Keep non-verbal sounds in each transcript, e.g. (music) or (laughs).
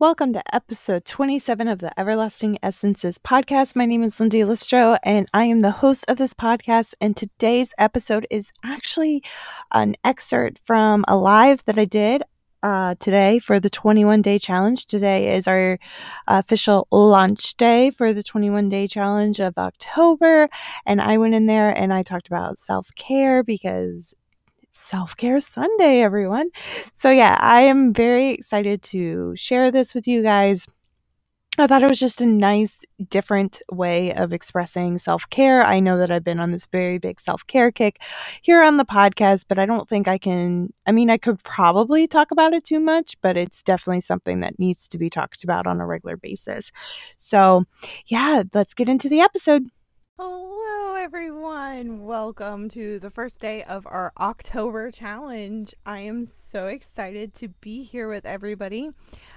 Welcome to episode 27 of the Everlasting Essences podcast. My name is Lindsay Listro, and I am the host of this podcast. And today's episode is actually an excerpt from a live that I did uh, today for the 21 day challenge. Today is our official launch day for the 21 day challenge of October. And I went in there and I talked about self care because Self Care Sunday, everyone. So, yeah, I am very excited to share this with you guys. I thought it was just a nice, different way of expressing self care. I know that I've been on this very big self care kick here on the podcast, but I don't think I can. I mean, I could probably talk about it too much, but it's definitely something that needs to be talked about on a regular basis. So, yeah, let's get into the episode. Hello, everyone. Welcome to the first day of our October challenge. I am so excited to be here with everybody.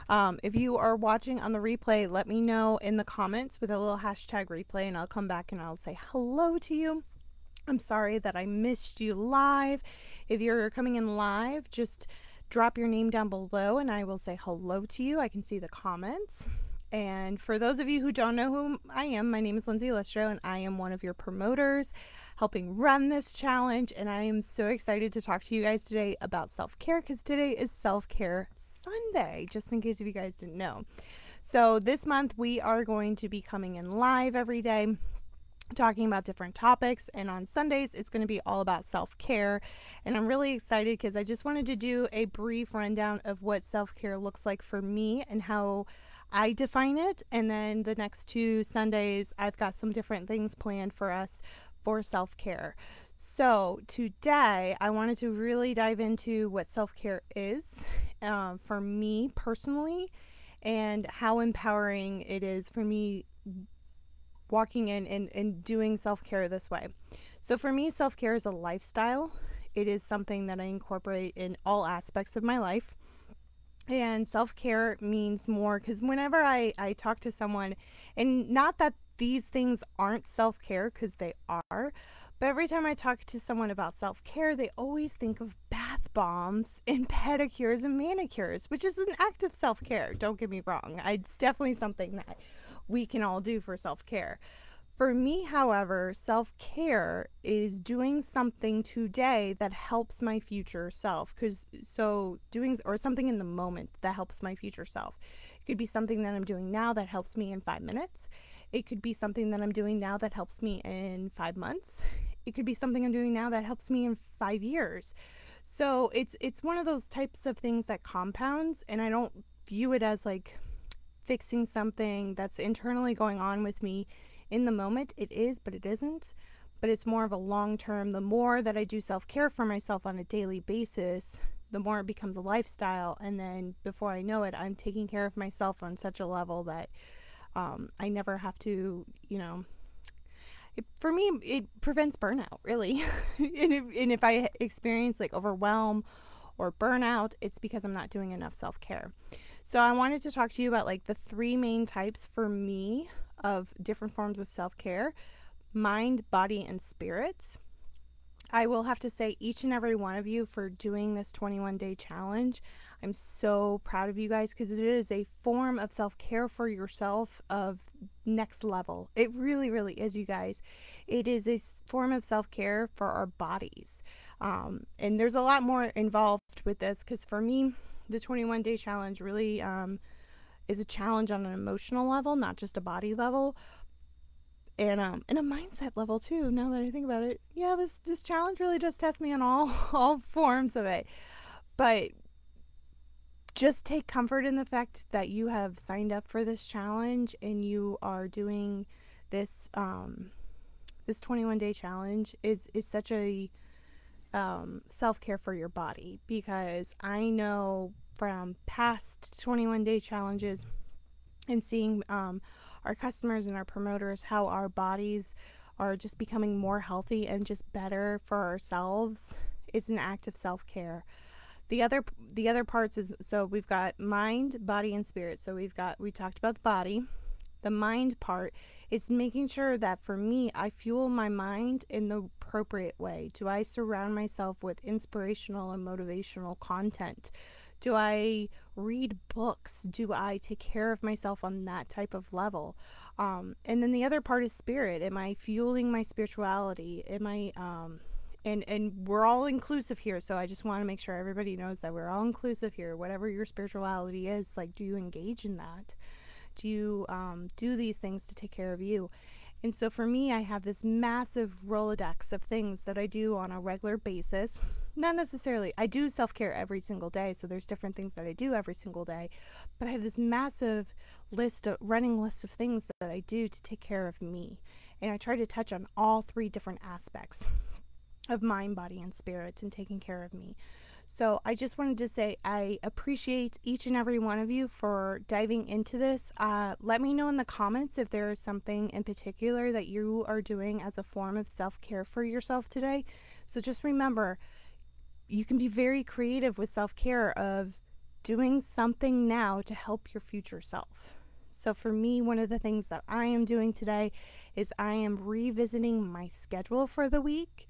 Um, if you are watching on the replay, let me know in the comments with a little hashtag replay, and I'll come back and I'll say hello to you. I'm sorry that I missed you live. If you're coming in live, just drop your name down below and I will say hello to you. I can see the comments. And for those of you who don't know who I am, my name is Lindsay Listro, and I am one of your promoters helping run this challenge. And I am so excited to talk to you guys today about self care because today is Self Care Sunday, just in case if you guys didn't know. So this month we are going to be coming in live every day talking about different topics and on Sundays it's going to be all about self-care and I'm really excited because I just wanted to do a brief rundown of what self-care looks like for me and how I define it. And then the next two Sundays, I've got some different things planned for us for self care. So, today I wanted to really dive into what self care is uh, for me personally and how empowering it is for me walking in and, and doing self care this way. So, for me, self care is a lifestyle, it is something that I incorporate in all aspects of my life and self-care means more because whenever I, I talk to someone and not that these things aren't self-care because they are but every time i talk to someone about self-care they always think of bath bombs (laughs) and pedicures and manicures which is an act of self-care don't get me wrong. It's definitely something that we can all do for self-care for me, however, self care is doing something today that helps my future self. Cause so doing or something in the moment that helps my future self. It could be something that I'm doing now that helps me in five minutes. It could be something that I'm doing now that helps me in five months. It could be something I'm doing now that helps me in five years. So it's it's one of those types of things that compounds and I don't view it as like fixing something that's internally going on with me in the moment it is, but it isn't. But it's more of a long term. The more that I do self care for myself on a daily basis, the more it becomes a lifestyle. And then before I know it, I'm taking care of myself on such a level that um, I never have to, you know, it, for me, it prevents burnout, really. (laughs) and, if, and if I experience like overwhelm or burnout, it's because I'm not doing enough self care. So I wanted to talk to you about like the three main types for me of different forms of self care mind, body, and spirit. I will have to say, each and every one of you for doing this 21 day challenge. I'm so proud of you guys because it is a form of self care for yourself of next level. It really, really is, you guys. It is a form of self care for our bodies. Um, and there's a lot more involved with this because for me, the 21 day challenge really um, is a challenge on an emotional level, not just a body level. And um and a mindset level too, now that I think about it. Yeah, this this challenge really does test me on all (laughs) all forms of it. But just take comfort in the fact that you have signed up for this challenge and you are doing this um this 21 day challenge is is such a um, self care for your body because I know from past 21 day challenges and seeing um, our customers and our promoters how our bodies are just becoming more healthy and just better for ourselves is an act of self-care. The other the other parts is so we've got mind body and spirit. So we've got we talked about the body. The mind part is making sure that for me i fuel my mind in the appropriate way. Do i surround myself with inspirational and motivational content Do I read books? Do I take care of myself on that type of level? Um, and then the other part is spirit. Am I fueling my spirituality? Am I um, and and we're all inclusive here so i just want to make sure everybody knows that we're all inclusive here whatever your spirituality is like do you engage in that do you um, do these things to take care of you and so for me, I have this massive Rolodex of things that I do on a regular basis. Not necessarily, I do self care every single day, so there's different things that I do every single day. But I have this massive list of running list of things that I do to take care of me. And I try to touch on all three different aspects of mind, body, and spirit and taking care of me. So I just wanted to say I appreciate each and every one of you for diving into this. Uh, let me know in the comments if there is something in particular that you are doing as a form of self care for yourself today. So just remember, you can be very creative with self care of doing something now to help your future self. So for me, one of the things that I am doing today is I am revisiting my schedule for the week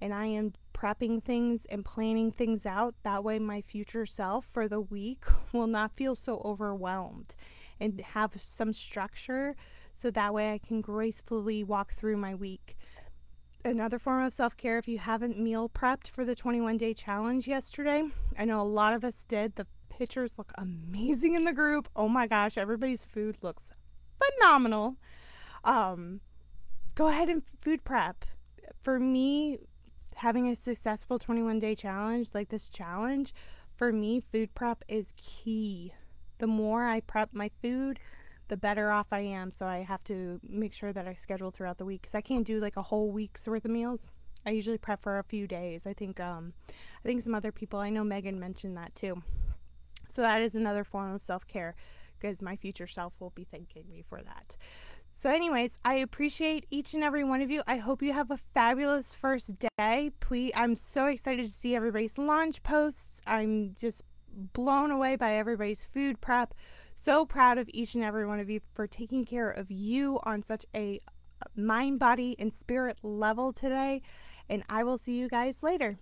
and I am prepping things and planning things out. That way, my future self for the week (laughs) will not feel so overwhelmed and have some structure so that way I can gracefully walk through my week. Another form of self care, if you haven't meal prepped for the 21 day challenge yesterday, I know a lot of us did. The pictures look amazing in the group. Oh my gosh, everybody's food looks phenomenal. Um, go ahead and food prep. For me, having a successful 21 day challenge like this challenge, for me, food prep is key. The more I prep my food, the better off I am. So I have to make sure that I schedule throughout the week because I can't do like a whole week's worth of meals. I usually prep for a few days. I think um, I think some other people I know Megan mentioned that too. So that is another form of self care because my future self will be thanking me for that. So, anyways, I appreciate each and every one of you. I hope you have a fabulous first day. Please, I'm so excited to see everybody's launch posts. I'm just blown away by everybody's food prep. So proud of each and every one of you for taking care of you on such a uh, mind, body, and spirit level today. And I will see you guys later.